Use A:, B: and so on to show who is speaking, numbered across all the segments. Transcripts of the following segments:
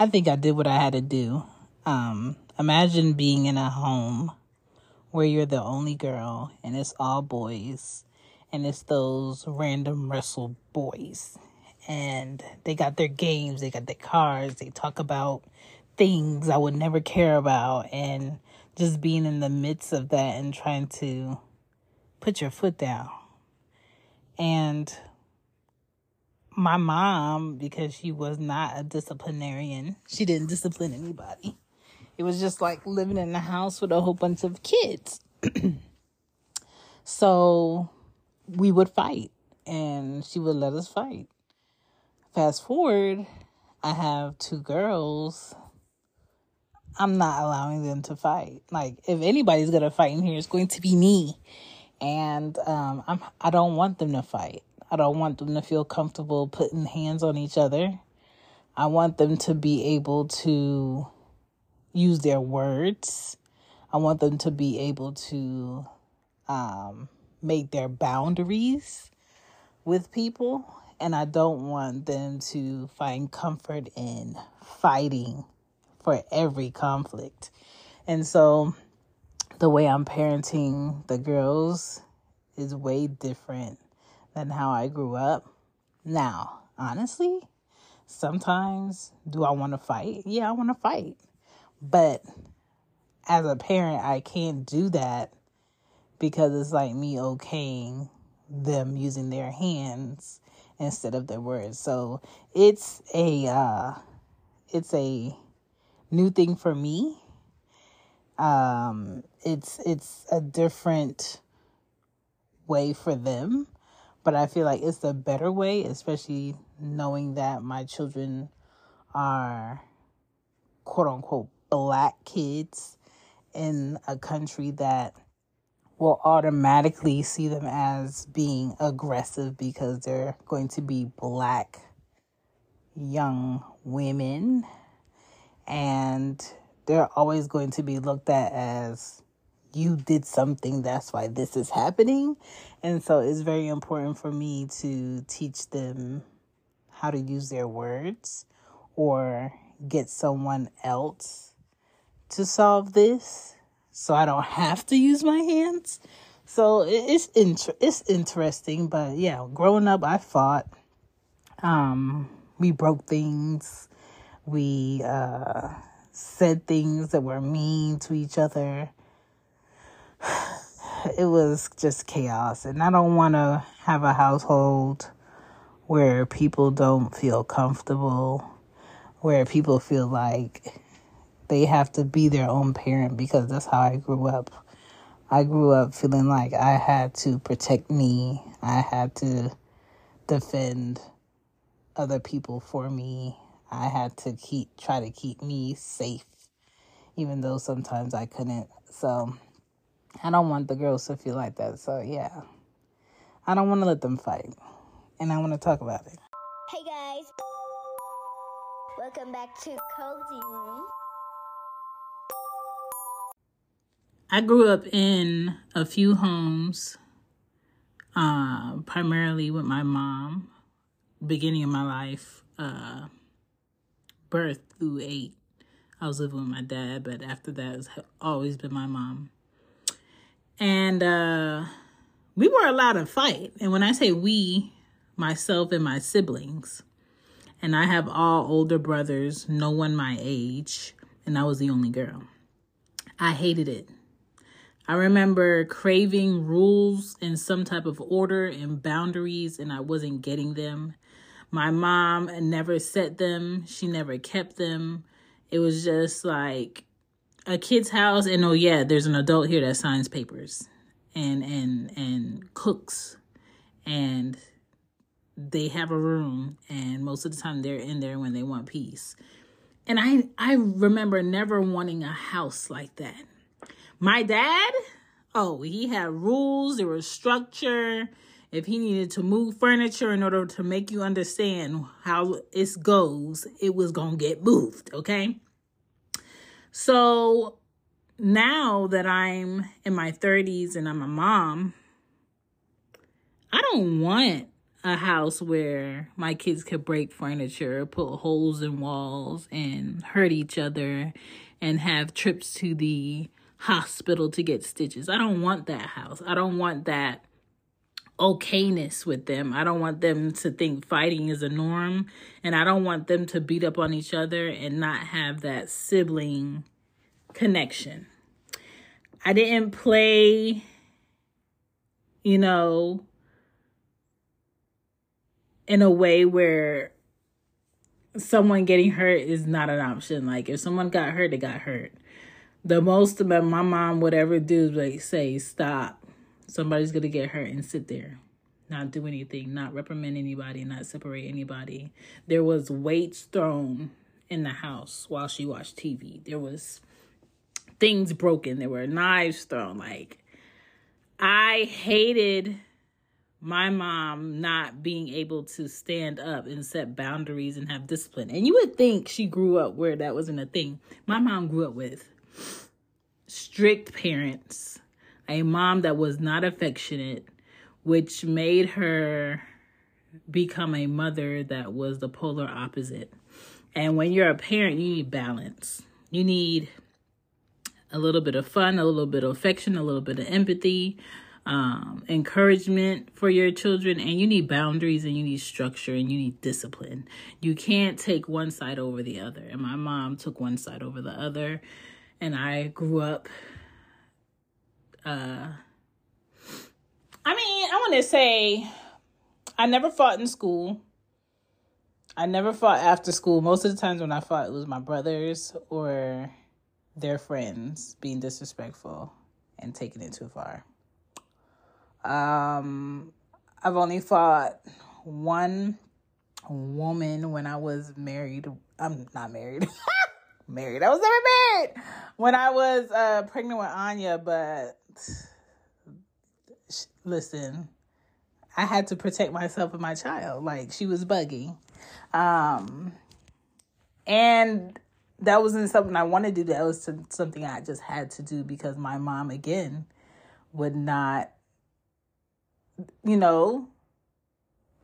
A: I think I did what I had to do. Um, imagine being in a home where you're the only girl and it's all boys and it's those random wrestle boys and they got their games, they got their cars, they talk about things I would never care about and just being in the midst of that and trying to put your foot down. And my mom, because she was not a disciplinarian, she didn't discipline anybody. It was just like living in a house with a whole bunch of kids. so we would fight and she would let us fight. Fast forward, I have two girls. I'm not allowing them to fight. Like if anybody's gonna fight in here, it's going to be me. And um, I'm I don't want them to fight. I don't want them to feel comfortable putting hands on each other. I want them to be able to use their words. I want them to be able to um, make their boundaries with people. And I don't want them to find comfort in fighting for every conflict. And so the way I'm parenting the girls is way different than how I grew up. Now, honestly, sometimes do I want to fight? Yeah, I want to fight. But as a parent, I can't do that because it's like me okaying them using their hands instead of their words. So it's a uh, it's a new thing for me. Um, it's it's a different way for them, but I feel like it's the better way, especially knowing that my children are quote unquote black kids in a country that will automatically see them as being aggressive because they're going to be black young women. And they're always going to be looked at as you did something that's why this is happening and so it's very important for me to teach them how to use their words or get someone else to solve this so I don't have to use my hands. So it's inter- it's interesting, but yeah, growing up I fought. Um we broke things. We uh said things that were mean to each other. It was just chaos and I don't want to have a household where people don't feel comfortable, where people feel like they have to be their own parent because that's how I grew up. I grew up feeling like I had to protect me. I had to defend other people for me. I had to keep try to keep me safe even though sometimes I couldn't. So I don't want the girls to feel like that. So yeah. I don't want to let them fight. And I want to talk about it.
B: Hey guys. Welcome back to Cozy Womb.
A: I grew up in a few homes, uh, primarily with my mom, beginning of my life, uh, birth through eight. I was living with my dad, but after that, it's always been my mom. And uh, we were allowed to fight. And when I say we, myself and my siblings, and I have all older brothers, no one my age, and I was the only girl. I hated it. I remember craving rules and some type of order and boundaries, and I wasn't getting them. My mom never set them, she never kept them. It was just like a kid's house, and oh, yeah, there's an adult here that signs papers and and and cooks and they have a room and most of the time they're in there when they want peace and i i remember never wanting a house like that my dad, oh, he had rules, there was structure. If he needed to move furniture in order to make you understand how it goes, it was going to get moved, okay? So now that I'm in my 30s and I'm a mom, I don't want a house where my kids could break furniture, put holes in walls, and hurt each other, and have trips to the hospital to get stitches. I don't want that house. I don't want that okayness with them. I don't want them to think fighting is a norm, and I don't want them to beat up on each other and not have that sibling connection. I didn't play, you know, in a way where someone getting hurt is not an option. Like if someone got hurt, they got hurt. The most that my mom would ever do is like say, stop. Somebody's gonna get hurt and sit there. Not do anything, not reprimand anybody, not separate anybody. There was weights thrown in the house while she watched TV. There was things broken. There were knives thrown. Like I hated my mom not being able to stand up and set boundaries and have discipline. And you would think she grew up where that wasn't a thing. My mom grew up with strict parents, a mom that was not affectionate, which made her become a mother that was the polar opposite. And when you're a parent, you need balance. You need a little bit of fun, a little bit of affection, a little bit of empathy, um, encouragement for your children, and you need boundaries and you need structure and you need discipline. You can't take one side over the other. And my mom took one side over the other, and I grew up. Uh, I mean, I want to say I never fought in school. I never fought after school. Most of the times when I fought, it was my brothers or their friends being disrespectful and taking it too far. Um, I've only fought one woman when I was married. I'm not married. married. I was never married when I was uh, pregnant with Anya, but listen, I had to protect myself and my child. Like she was buggy. Um, and that wasn't something I wanted to do. That was something I just had to do because my mom, again, would not you know,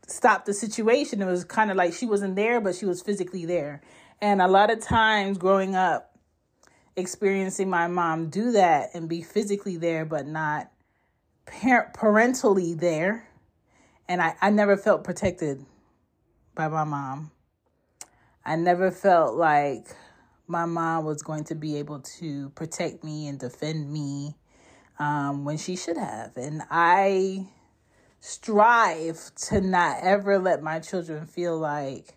A: stop the situation. It was kind of like she wasn't there, but she was physically there. And a lot of times growing up, experiencing my mom do that and be physically there, but not parent parentally there. And I, I never felt protected by my mom. I never felt like my mom was going to be able to protect me and defend me um, when she should have. And I strive to not ever let my children feel like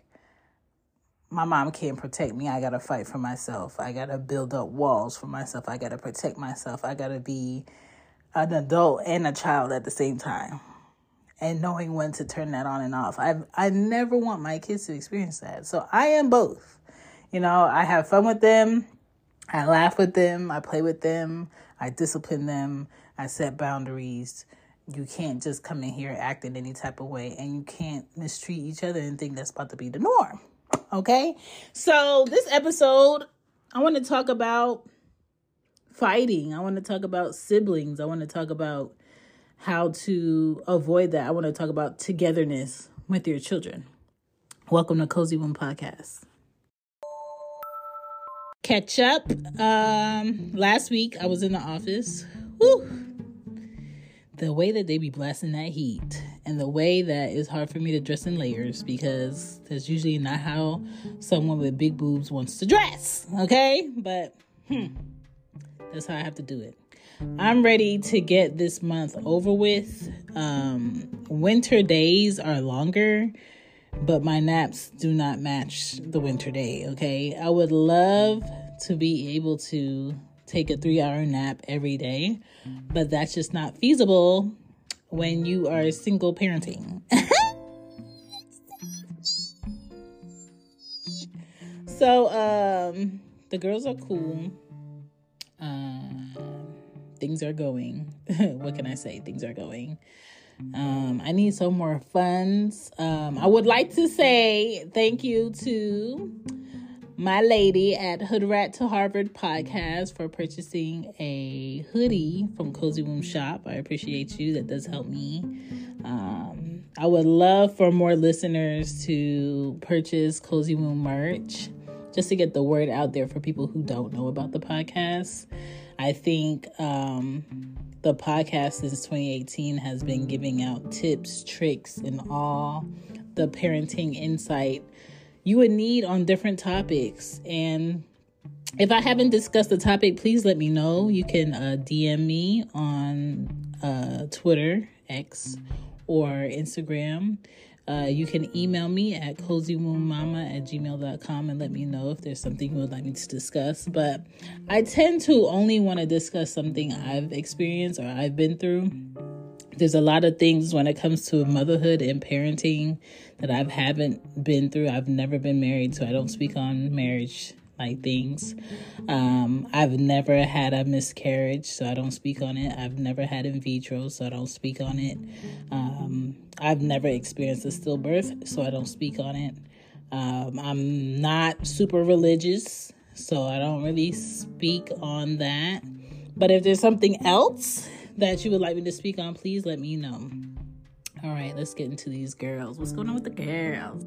A: my mom can't protect me. I got to fight for myself. I got to build up walls for myself. I got to protect myself. I got to be an adult and a child at the same time. And knowing when to turn that on and off. I I never want my kids to experience that. So I am both. You know, I have fun with them. I laugh with them. I play with them. I discipline them. I set boundaries you can't just come in here acting any type of way and you can't mistreat each other and think that's about to be the norm. Okay? So, this episode, I want to talk about fighting. I want to talk about siblings. I want to talk about how to avoid that. I want to talk about togetherness with your children. Welcome to Cozy Womb Podcast. Catch up. Um, last week I was in the office. Woo! The way that they be blasting that heat and the way that it's hard for me to dress in layers because that's usually not how someone with big boobs wants to dress. Okay? But hmm, that's how I have to do it. I'm ready to get this month over with. Um, winter days are longer, but my naps do not match the winter day. Okay? I would love to be able to take a three hour nap every day, but that's just not feasible when you are single parenting. so, um, the girls are cool. Um, things are going. what can I say? Things are going. Um, I need some more funds. Um, I would like to say thank you to my lady at Hood Rat to Harvard podcast for purchasing a hoodie from Cozy Womb Shop. I appreciate you. That does help me. Um, I would love for more listeners to purchase Cozy Womb merch just to get the word out there for people who don't know about the podcast. I think um, the podcast since 2018 has been giving out tips, tricks, and all the parenting insight you would need on different topics. And if I haven't discussed the topic, please let me know. You can uh, DM me on uh, Twitter, X, or Instagram. Uh, you can email me at cozywombbmama at gmail.com and let me know if there's something you would like me to discuss. But I tend to only want to discuss something I've experienced or I've been through. There's a lot of things when it comes to motherhood and parenting that I haven't been through. I've never been married, so I don't speak on marriage like things. Um, I've never had a miscarriage, so I don't speak on it. I've never had in vitro, so I don't speak on it. Um, I've never experienced a stillbirth, so I don't speak on it. Um, I'm not super religious, so I don't really speak on that. But if there's something else that you would like me to speak on, please let me know. All right, let's get into these girls. What's going on with the girls?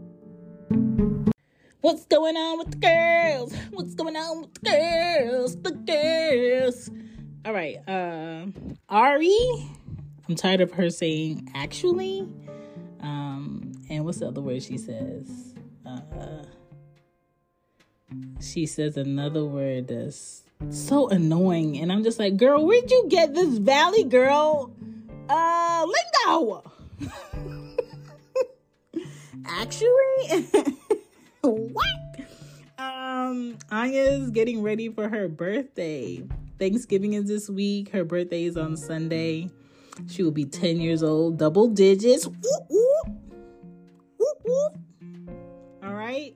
A: What's going on with the girls? What's going on with the girls? The girls. All right, uh, Ari. I'm tired of her saying actually. Um, and what's the other word she says? Uh, she says another word that's so annoying, and I'm just like, girl, where'd you get this valley girl? Uh, lingo. actually. what? Um, Anya's getting ready for her birthday. Thanksgiving is this week. Her birthday is on Sunday. She will be 10 years old, double digits. Ooh, ooh. Ooh, All right.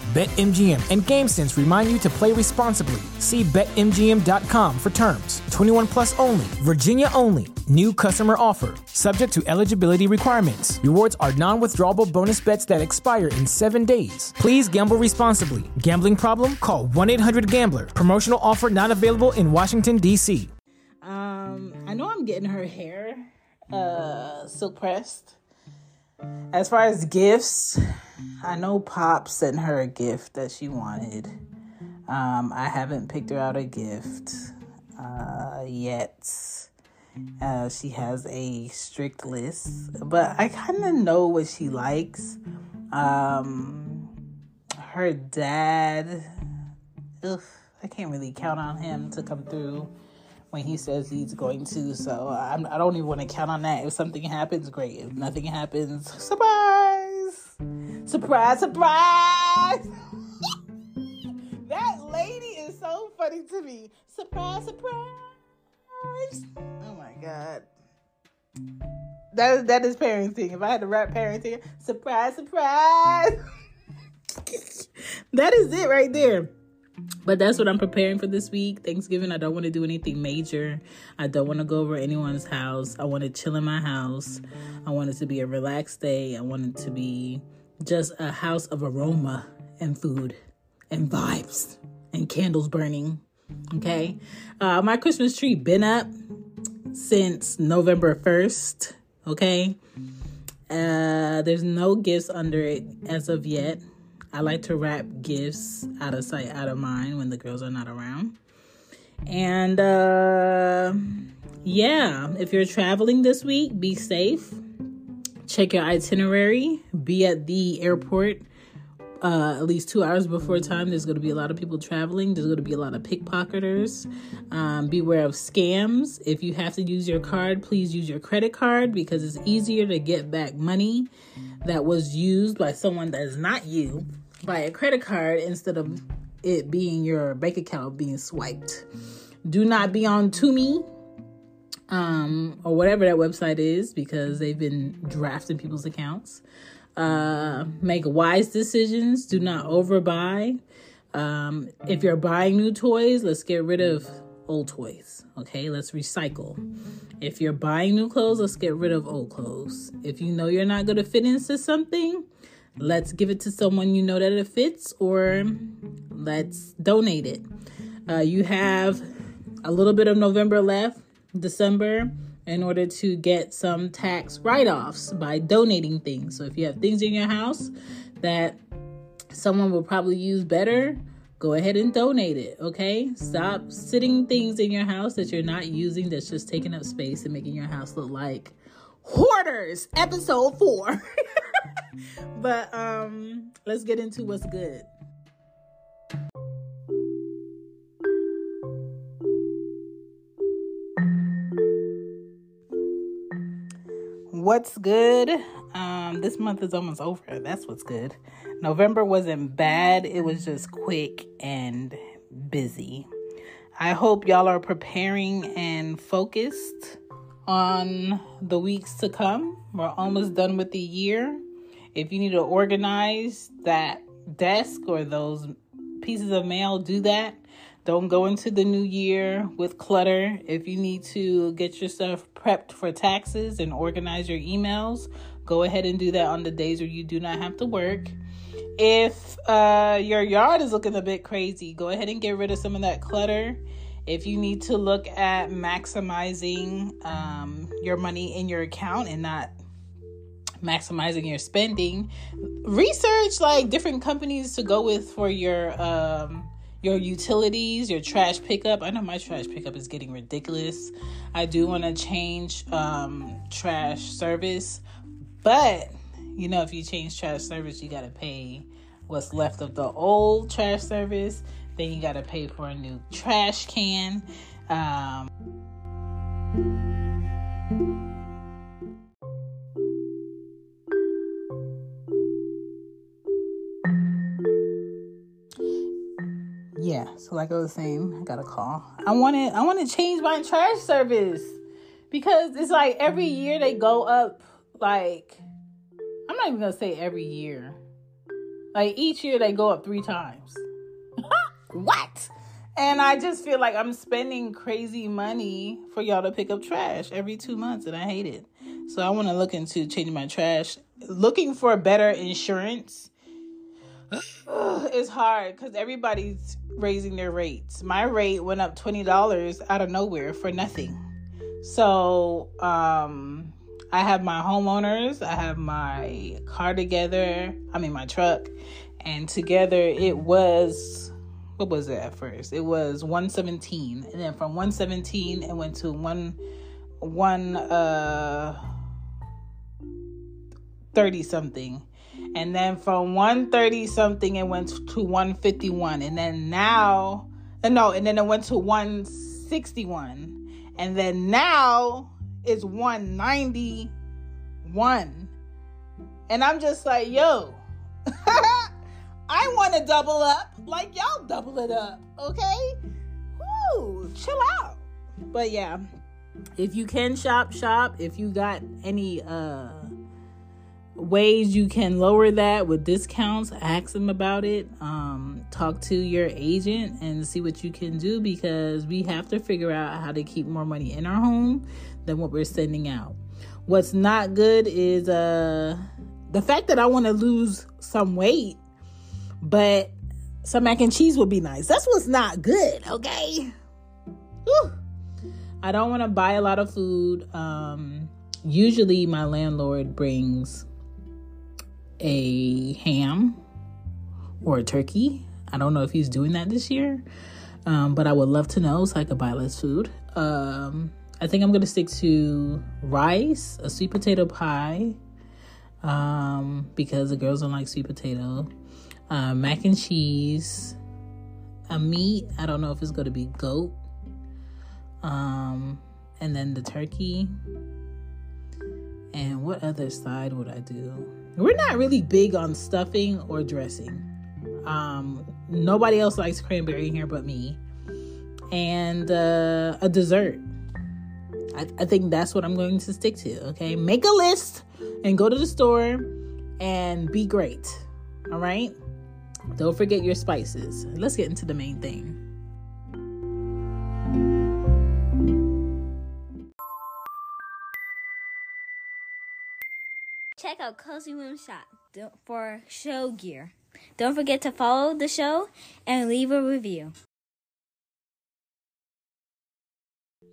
C: BetMGM and GameSense remind you to play responsibly. See BetMGM.com for terms. 21 plus only, Virginia only. New customer offer. Subject to eligibility requirements. Rewards are non withdrawable bonus bets that expire in seven days. Please gamble responsibly. Gambling problem? Call 1 800 Gambler. Promotional offer not available in Washington, D.C.
A: Um, I know I'm getting her hair uh silk pressed. As far as gifts, I know Pop sent her a gift that she wanted. Um, I haven't picked her out a gift uh, yet. Uh, she has a strict list, but I kind of know what she likes. Um, her dad, ugh, I can't really count on him to come through when he says he's going to. So uh, I'm, I don't even want to count on that. If something happens, great. If nothing happens, surprise! Surprise, surprise! that lady is so funny to me. Surprise, surprise! Oh my god. That, that is parenting. If I had to rap parenting, surprise, surprise! that is it right there. But that's what I'm preparing for this week. Thanksgiving, I don't want to do anything major. I don't want to go over anyone's house. I want to chill in my house. I want it to be a relaxed day. I want it to be just a house of aroma and food and vibes and candles burning. Okay. Uh, my Christmas tree been up since November 1st. Okay. Uh, there's no gifts under it as of yet. I like to wrap gifts out of sight, out of mind when the girls are not around. And uh, yeah, if you're traveling this week, be safe. Check your itinerary. Be at the airport uh, at least two hours before time. There's going to be a lot of people traveling. There's going to be a lot of pickpocketers. Um, beware of scams. If you have to use your card, please use your credit card because it's easier to get back money that was used by someone that is not you by a credit card instead of it being your bank account being swiped. Do not be on Temu um, or whatever that website is because they've been drafting people's accounts. Uh, make wise decisions. Do not overbuy. Um, if you're buying new toys, let's get rid of old toys. Okay, let's recycle. If you're buying new clothes, let's get rid of old clothes. If you know you're not going to fit into something, let's give it to someone you know that it fits, or let's donate it. Uh, you have a little bit of November left, December, in order to get some tax write offs by donating things. So if you have things in your house that someone will probably use better, go ahead and donate it, okay? Stop sitting things in your house that you're not using that's just taking up space and making your house look like hoarders episode 4. but um let's get into what's good. What's good? Um, this month is almost over. That's what's good. November wasn't bad, it was just quick and busy. I hope y'all are preparing and focused on the weeks to come. We're almost done with the year. If you need to organize that desk or those pieces of mail, do that. Don't go into the new year with clutter. If you need to get yourself prepped for taxes and organize your emails, go ahead and do that on the days where you do not have to work. If uh, your yard is looking a bit crazy, go ahead and get rid of some of that clutter. If you need to look at maximizing um, your money in your account and not maximizing your spending, research like different companies to go with for your um, your utilities, your trash pickup. I know my trash pickup is getting ridiculous. I do want to change um, trash service, but you know, if you change trash service, you got to pay what's left of the old trash service. Then you got to pay for a new trash can. Um, yeah, so like I was saying, I got a call. I wanted I want to change my trash service because it's like every year they go up like I'm not even gonna say every year. Like each year they go up three times. what? And I just feel like I'm spending crazy money for y'all to pick up trash every two months, and I hate it. So I want to look into changing my trash, looking for better insurance. it's hard because everybody's raising their rates. My rate went up twenty dollars out of nowhere for nothing. So um I have my homeowners, I have my car together, I mean my truck, and together it was what was it at first? It was 117. And then from 117 it went to one one uh 30 something. And then from 130 something it went to 151. And then now no, and then it went to 161. And then now is 191. And I'm just like, yo, I want to double up. Like, y'all double it up, okay? Woo, chill out. But yeah, if you can shop, shop. If you got any uh ways you can lower that with discounts, ask them about it. Um, talk to your agent and see what you can do because we have to figure out how to keep more money in our home than what we're sending out. What's not good is uh the fact that I want to lose some weight, but some mac and cheese would be nice. That's what's not good, okay? Whew. I don't want to buy a lot of food. Um, usually, my landlord brings a ham or a turkey. I don't know if he's doing that this year, um, but I would love to know so I could buy less food. Um, I think I'm gonna stick to rice, a sweet potato pie, um, because the girls don't like sweet potato, uh, mac and cheese, a meat. I don't know if it's gonna be goat, um, and then the turkey. And what other side would I do? We're not really big on stuffing or dressing. Um, nobody else likes cranberry here but me, and uh, a dessert. I, I think that's what I'm going to stick to. Okay, make a list and go to the store and be great. All right. Don't forget your spices. Let's get into the main thing.
B: Out Cozy Womb Shop for show gear. Don't forget to follow the show and leave a review.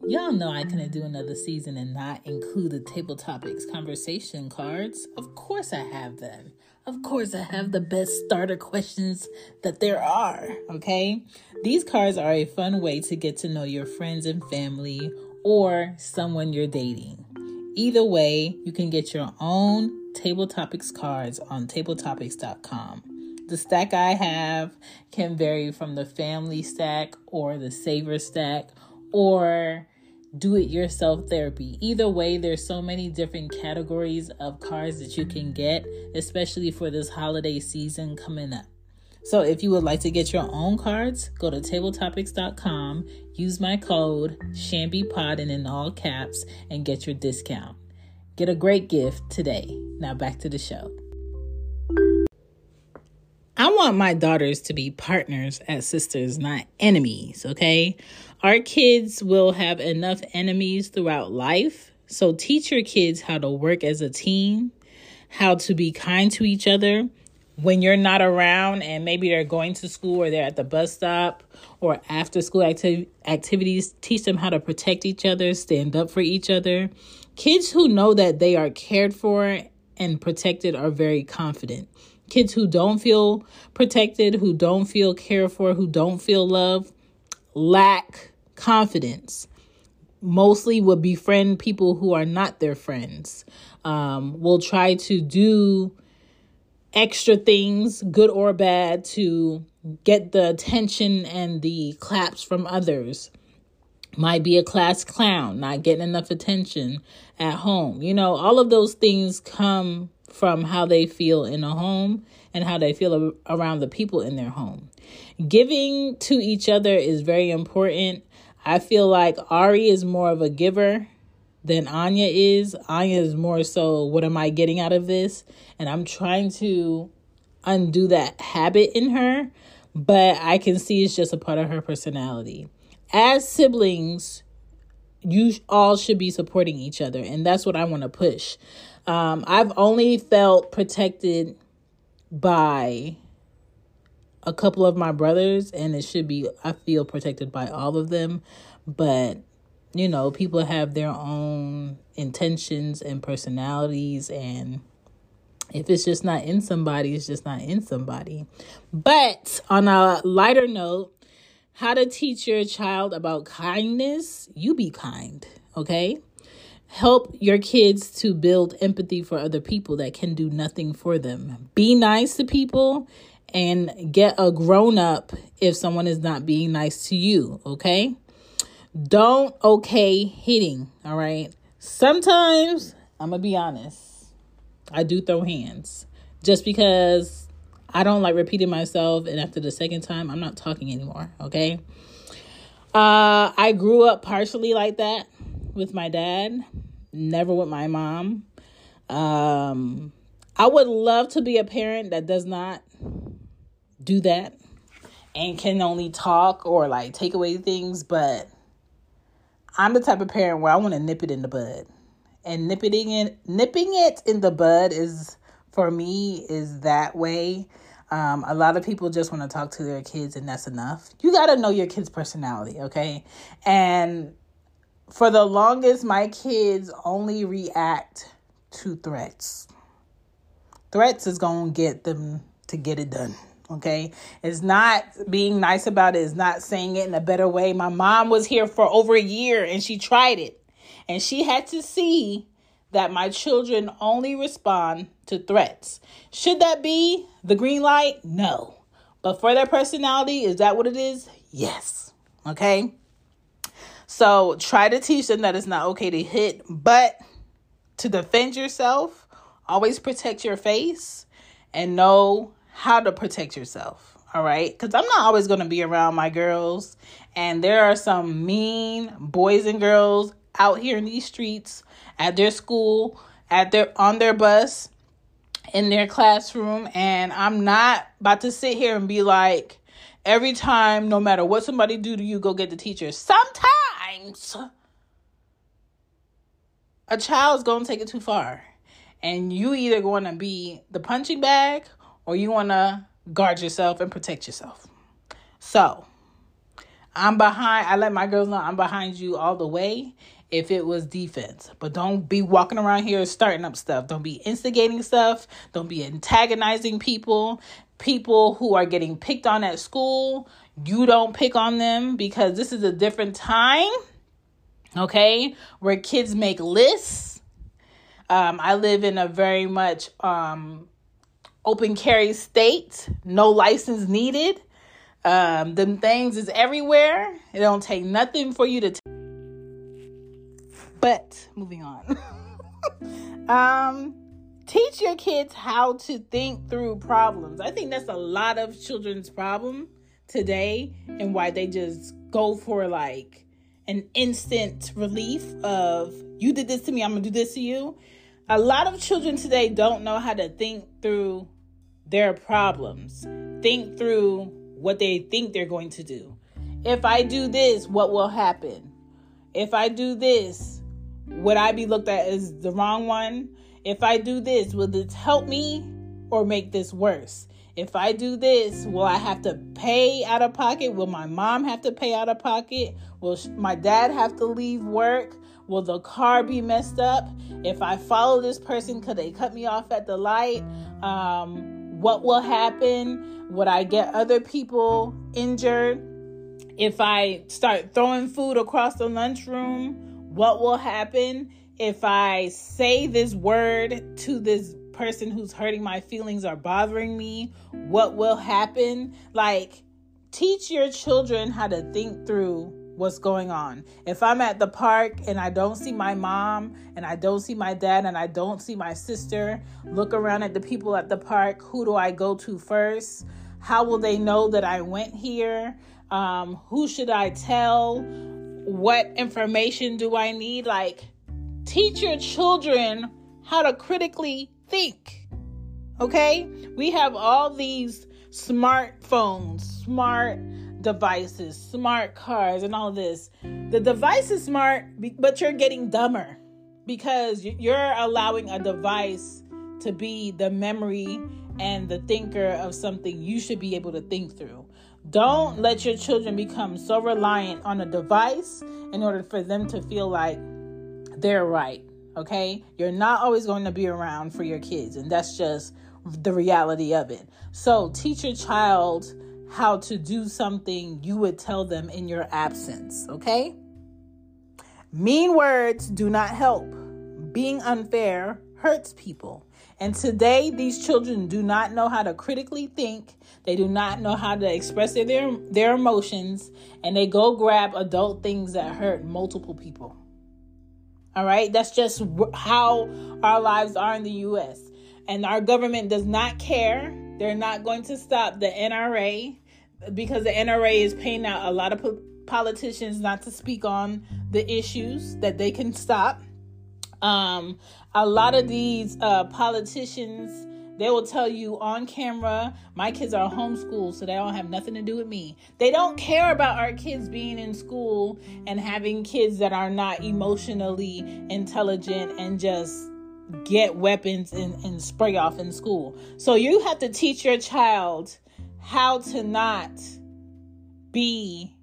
A: Y'all know I couldn't do another season and not include the Table Topics conversation cards. Of course, I have them. Of course, I have the best starter questions that there are, okay? These cards are a fun way to get to know your friends and family or someone you're dating. Either way, you can get your own Table Topics cards on tabletopics.com. The stack I have can vary from the family stack or the saver stack or do it yourself therapy. Either way, there's so many different categories of cards that you can get, especially for this holiday season coming up. So if you would like to get your own cards, go to tabletopics.com, use my code ShambyPod and in all caps and get your discount. Get a great gift today. Now back to the show. I want my daughters to be partners as sisters, not enemies, okay? Our kids will have enough enemies throughout life. So teach your kids how to work as a team, how to be kind to each other when you're not around and maybe they're going to school or they're at the bus stop or after school acti- activities. Teach them how to protect each other, stand up for each other. Kids who know that they are cared for and protected are very confident. Kids who don't feel protected, who don't feel cared for, who don't feel love, lack confidence. Mostly will befriend people who are not their friends. Um, will try to do extra things, good or bad, to get the attention and the claps from others. Might be a class clown, not getting enough attention at home. You know, all of those things come from how they feel in a home and how they feel around the people in their home. Giving to each other is very important. I feel like Ari is more of a giver than Anya is. Anya is more so, what am I getting out of this? And I'm trying to undo that habit in her, but I can see it's just a part of her personality. As siblings, you all should be supporting each other, and that's what I want to push. Um, I've only felt protected by a couple of my brothers, and it should be, I feel protected by all of them. But, you know, people have their own intentions and personalities, and if it's just not in somebody, it's just not in somebody. But on a lighter note, how to teach your child about kindness, you be kind, okay? Help your kids to build empathy for other people that can do nothing for them. Be nice to people and get a grown up if someone is not being nice to you, okay? Don't okay hitting, all right? Sometimes, I'm gonna be honest, I do throw hands just because I don't like repeating myself, and after the second time, I'm not talking anymore, okay? Uh, I grew up partially like that with my dad, never with my mom. Um, I would love to be a parent that does not do that and can only talk or like take away things, but I'm the type of parent where I want to nip it in the bud. And nipping it nipping it in the bud is for me is that way. Um, a lot of people just want to talk to their kids and that's enough. You got to know your kid's personality, okay? And for the longest, my kids only react to threats. Threats is going to get them to get it done. Okay. It's not being nice about it, it's not saying it in a better way. My mom was here for over a year and she tried it. And she had to see that my children only respond to threats. Should that be the green light? No. But for their personality, is that what it is? Yes. Okay. So try to teach them that it's not okay to hit, but to defend yourself, always protect your face and know how to protect yourself. all right? Because I'm not always going to be around my girls. And there are some mean boys and girls out here in these streets at their school, at their on their bus, in their classroom. And I'm not about to sit here and be like, every time, no matter what somebody do to you, go get the teacher. Sometimes a child's going to take it too far. And you either going to be the punching bag or you want to guard yourself and protect yourself. So, I'm behind, I let my girls know I'm behind you all the way if it was defense. But don't be walking around here starting up stuff. Don't be instigating stuff. Don't be antagonizing people. People who are getting picked on at school, you don't pick on them because this is a different time, okay, where kids make lists. Um, I live in a very much um, open carry state, no license needed. Um, them things is everywhere. It don't take nothing for you to. T- but moving on. um, teach your kids how to think through problems. I think that's a lot of children's problem today, and why they just go for like an instant relief of you did this to me, I'm gonna do this to you. A lot of children today don't know how to think through their problems, think through what they think they're going to do. If I do this, what will happen? If I do this, would I be looked at as the wrong one? If I do this, will this help me or make this worse? If I do this, will I have to pay out of pocket? Will my mom have to pay out of pocket? Will my dad have to leave work? Will the car be messed up? If I follow this person, could they cut me off at the light? Um, what will happen? Would I get other people injured? If I start throwing food across the lunchroom, what will happen if I say this word to this person who's hurting my feelings or bothering me? What will happen? Like, teach your children how to think through what's going on. If I'm at the park and I don't see my mom and I don't see my dad and I don't see my sister, look around at the people at the park. Who do I go to first? How will they know that I went here? Um, who should I tell? What information do I need? Like, teach your children how to critically think. Okay? We have all these smartphones, smart devices, smart cars, and all this. The device is smart, but you're getting dumber because you're allowing a device to be the memory and the thinker of something you should be able to think through. Don't let your children become so reliant on a device in order for them to feel like they're right. Okay? You're not always going to be around for your kids, and that's just the reality of it. So, teach your child how to do something you would tell them in your absence. Okay? Mean words do not help. Being unfair hurts people. And today, these children do not know how to critically think. They do not know how to express their, their emotions. And they go grab adult things that hurt multiple people. All right? That's just how our lives are in the U.S. And our government does not care. They're not going to stop the NRA because the NRA is paying out a lot of politicians not to speak on the issues that they can stop. Um, a lot of these uh, politicians they will tell you on camera my kids are homeschooled so they don't have nothing to do with me. They don't care about our kids being in school and having kids that are not emotionally intelligent and just get weapons and, and spray off in school. So you have to teach your child how to not be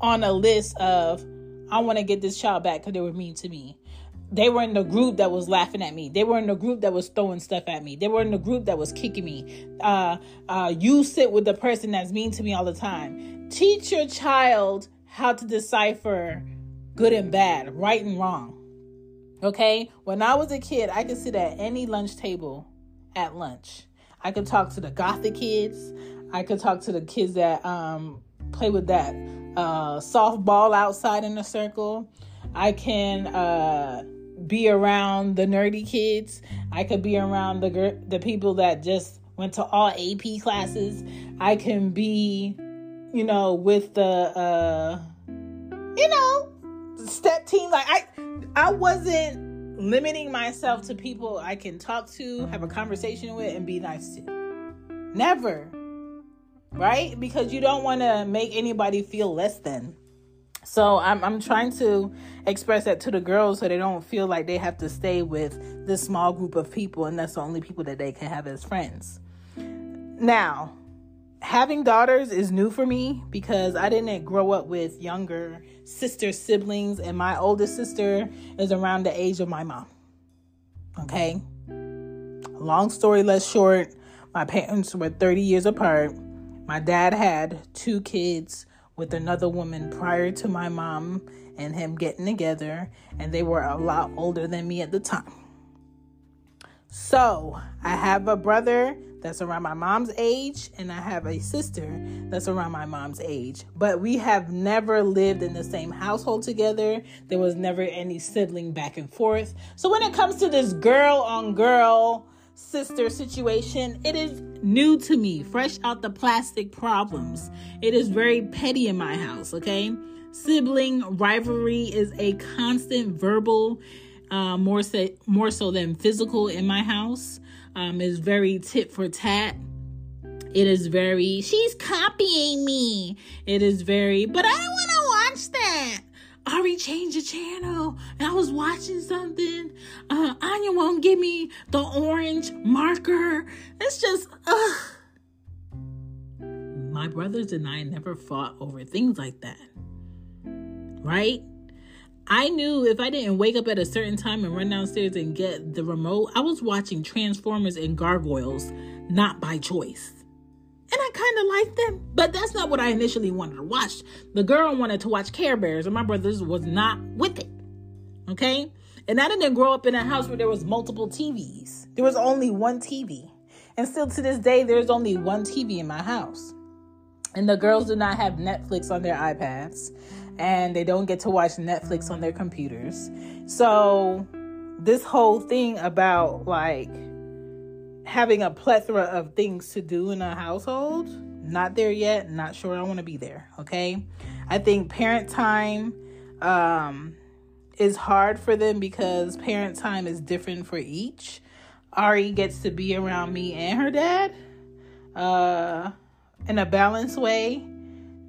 A: on a list of i want to get this child back because they were mean to me they were in the group that was laughing at me. They were in the group that was throwing stuff at me. They were in the group that was kicking me. Uh, uh, you sit with the person that's mean to me all the time. Teach your child how to decipher good and bad, right and wrong. Okay? When I was a kid, I could sit at any lunch table at lunch. I could talk to the gothic kids. I could talk to the kids that um, play with that uh, softball outside in a circle. I can uh, be around the nerdy kids. I could be around the the people that just went to all AP classes. I can be, you know, with the uh you know, step team like I I wasn't limiting myself to people I can talk to, have a conversation with and be nice to. Never. Right? Because you don't want to make anybody feel less than. So I'm I'm trying to express that to the girls so they don't feel like they have to stay with this small group of people and that's the only people that they can have as friends. Now, having daughters is new for me because I didn't grow up with younger sister siblings and my oldest sister is around the age of my mom. Okay? Long story less short, my parents were 30 years apart. My dad had two kids with another woman prior to my mom and him getting together, and they were a lot older than me at the time. So, I have a brother that's around my mom's age, and I have a sister that's around my mom's age. But we have never lived in the same household together. There was never any sibling back and forth. So, when it comes to this girl on girl, sister situation, it is new to me, fresh out the plastic problems. It is very petty in my house, okay? Sibling rivalry is a constant verbal, uh, more so, more so than physical in my house. Um, is very tit for tat. It is very, she's copying me. It is very, but I don't want. Ari changed the channel and I was watching something. Uh, Anya won't give me the orange marker. It's just, ugh. My brothers and I never fought over things like that. Right? I knew if I didn't wake up at a certain time and run downstairs and get the remote, I was watching Transformers and Gargoyles, not by choice. And I kind of liked them, but that's not what I initially wanted to watch. The girl wanted to watch Care Bears, and my brothers was not with it. Okay? And I didn't grow up in a house where there was multiple TVs. There was only one TV. And still to this day, there's only one TV in my house. And the girls do not have Netflix on their iPads and they don't get to watch Netflix on their computers. So, this whole thing about like having a plethora of things to do in a household, not there yet, not sure I want to be there, okay? I think parent time um is hard for them because parent time is different for each. Ari gets to be around me and her dad uh in a balanced way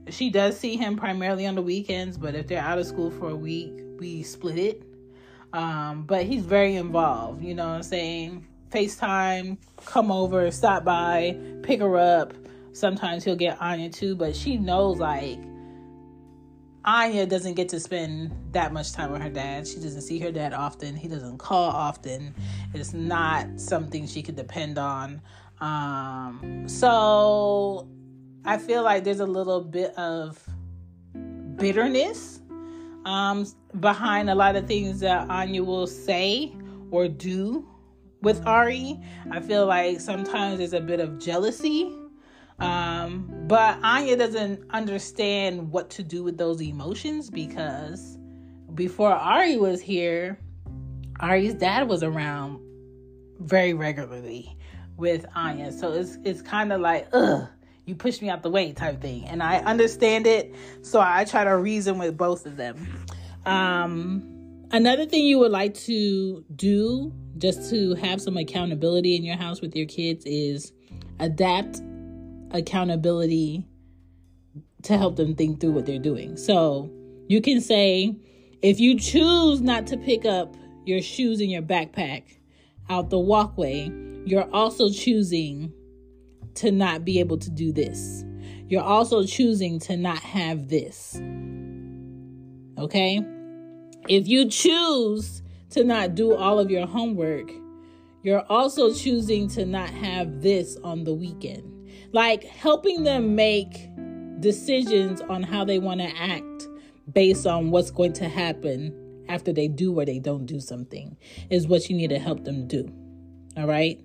A: she does see him primarily on the weekends, but if they're out of school for a week, we split it. Um, but he's very involved, you know what I'm saying? FaceTime, come over, stop by, pick her up. Sometimes he'll get Anya too, but she knows like Anya doesn't get to spend that much time with her dad. She doesn't see her dad often. He doesn't call often. It's not something she could depend on. Um, so I feel like there's a little bit of bitterness um, behind a lot of things that Anya will say or do with Ari. I feel like sometimes there's a bit of jealousy. Um, but Anya doesn't understand what to do with those emotions because before Ari was here, Ari's dad was around very regularly with Anya. So it's it's kind of like, ugh, you push me out the way type thing. And I understand it, so I try to reason with both of them. Um, another thing you would like to do just to have some accountability in your house with your kids is adapt accountability to help them think through what they're doing. So you can say, if you choose not to pick up your shoes and your backpack out the walkway, you're also choosing to not be able to do this. You're also choosing to not have this. Okay? If you choose to not do all of your homework, you're also choosing to not have this on the weekend. Like helping them make decisions on how they want to act based on what's going to happen after they do or they don't do something is what you need to help them do. All right?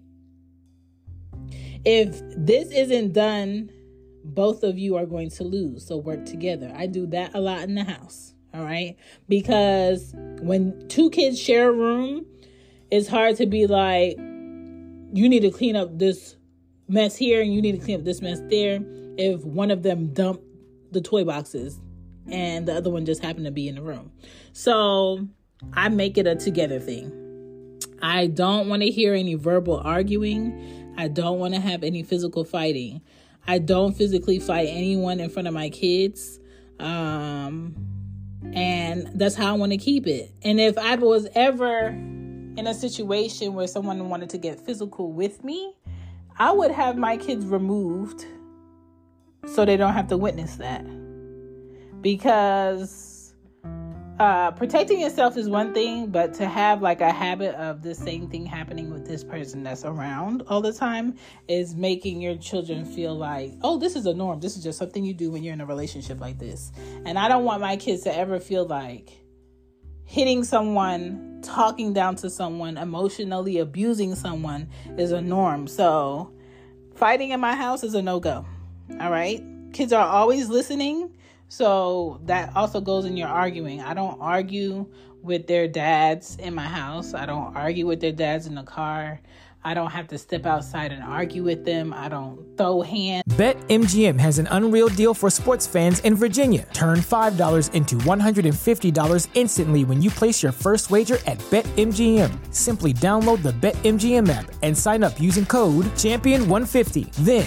A: If this isn't done, both of you are going to lose. So work together. I do that a lot in the house. All right. Because when two kids share a room, it's hard to be like, you need to clean up this mess here and you need to clean up this mess there if one of them dumped the toy boxes and the other one just happened to be in the room. So I make it a together thing. I don't want to hear any verbal arguing. I don't want to have any physical fighting. I don't physically fight anyone in front of my kids. Um, and that's how I want to keep it. And if I was ever in a situation where someone wanted to get physical with me, I would have my kids removed so they don't have to witness that. Because uh, protecting yourself is one thing, but to have like a habit of the same thing happening with this person that's around all the time is making your children feel like, oh, this is a norm. This is just something you do when you're in a relationship like this. And I don't want my kids to ever feel like hitting someone, talking down to someone, emotionally abusing someone is a norm. So fighting in my house is a no go. All right. Kids are always listening so that also goes in your arguing. I don't argue with their dads in my house. I don't argue with their dads in the car. I don't have to step outside and argue with them. I don't throw hands.
C: BetMGM has an unreal deal for sports fans in Virginia. Turn $5 into $150 instantly when you place your first wager at BetMGM. Simply download the BetMGM app and sign up using code Champion150. Then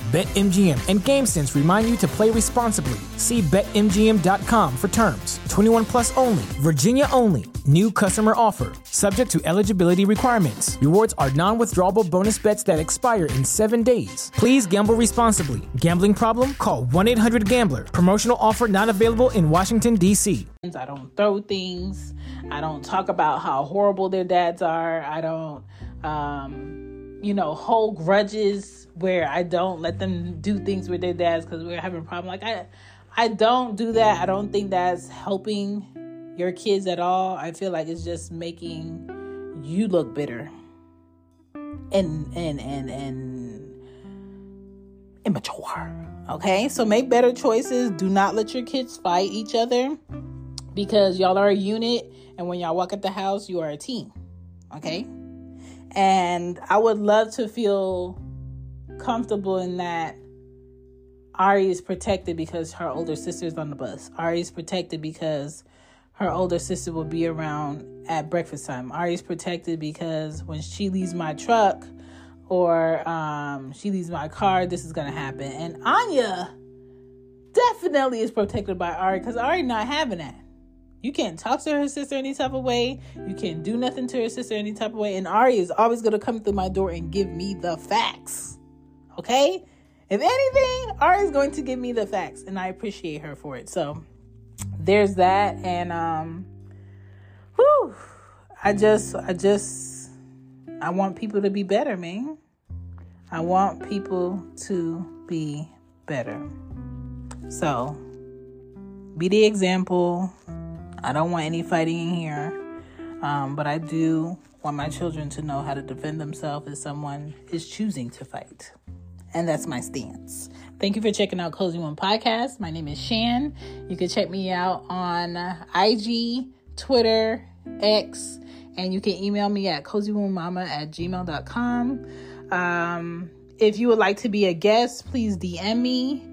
C: BetMGM and GameSense remind you to play responsibly. See BetMGM.com for terms. 21 plus only, Virginia only. New customer offer, subject to eligibility requirements. Rewards are non withdrawable bonus bets that expire in seven days. Please gamble responsibly. Gambling problem? Call 1 800 Gambler. Promotional offer not available in Washington, D.C.
A: I don't throw things. I don't talk about how horrible their dads are. I don't, um, you know, hold grudges where I don't let them do things with their dads because we're having a problem. Like I, I don't do that. I don't think that's helping your kids at all. I feel like it's just making you look bitter and and and and immature. Okay, so make better choices. Do not let your kids fight each other because y'all are a unit, and when y'all walk at the house, you are a team. Okay, and I would love to feel comfortable in that Ari is protected because her older sister's on the bus. Ari is protected because her older sister will be around at breakfast time. Ari is protected because when she leaves my truck or um, she leaves my car, this is gonna happen. And Anya definitely is protected by Ari because Ari not having that. You can't talk to her sister any type of way. You can't do nothing to her sister any type of way. And Ari is always gonna come through my door and give me the facts. Okay? If anything, Ari is going to give me the facts, and I appreciate her for it. So there's that, and um, whew, I just, I just, I want people to be better, man. I want people to be better. So be the example. I don't want any fighting in here, um, but I do want my children to know how to defend themselves if someone is choosing to fight. And that's my stance. Thank you for checking out Cozy Womb Podcast. My name is Shan. You can check me out on IG, Twitter, X, and you can email me at cozywombmama at gmail.com. Um, if you would like to be a guest, please DM me.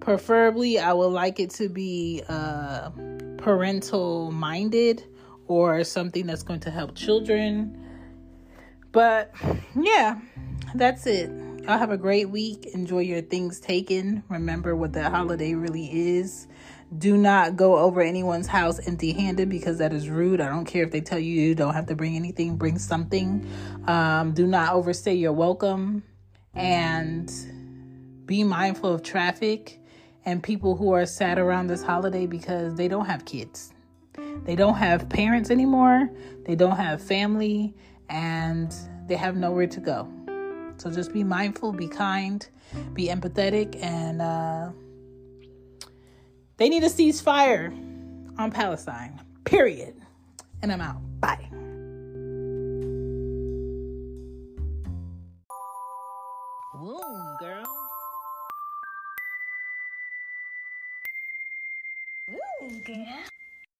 A: Preferably, I would like it to be uh, parental minded or something that's going to help children. But yeah, that's it. Y'all have a great week. Enjoy your Thanksgiving. Remember what the holiday really is. Do not go over anyone's house empty handed because that is rude. I don't care if they tell you you don't have to bring anything, bring something. Um, do not overstay your welcome. And be mindful of traffic and people who are sad around this holiday because they don't have kids. They don't have parents anymore. They don't have family and they have nowhere to go. So just be mindful, be kind, be empathetic, and uh, They need a ceasefire on Palestine. Period. And I'm out. Bye.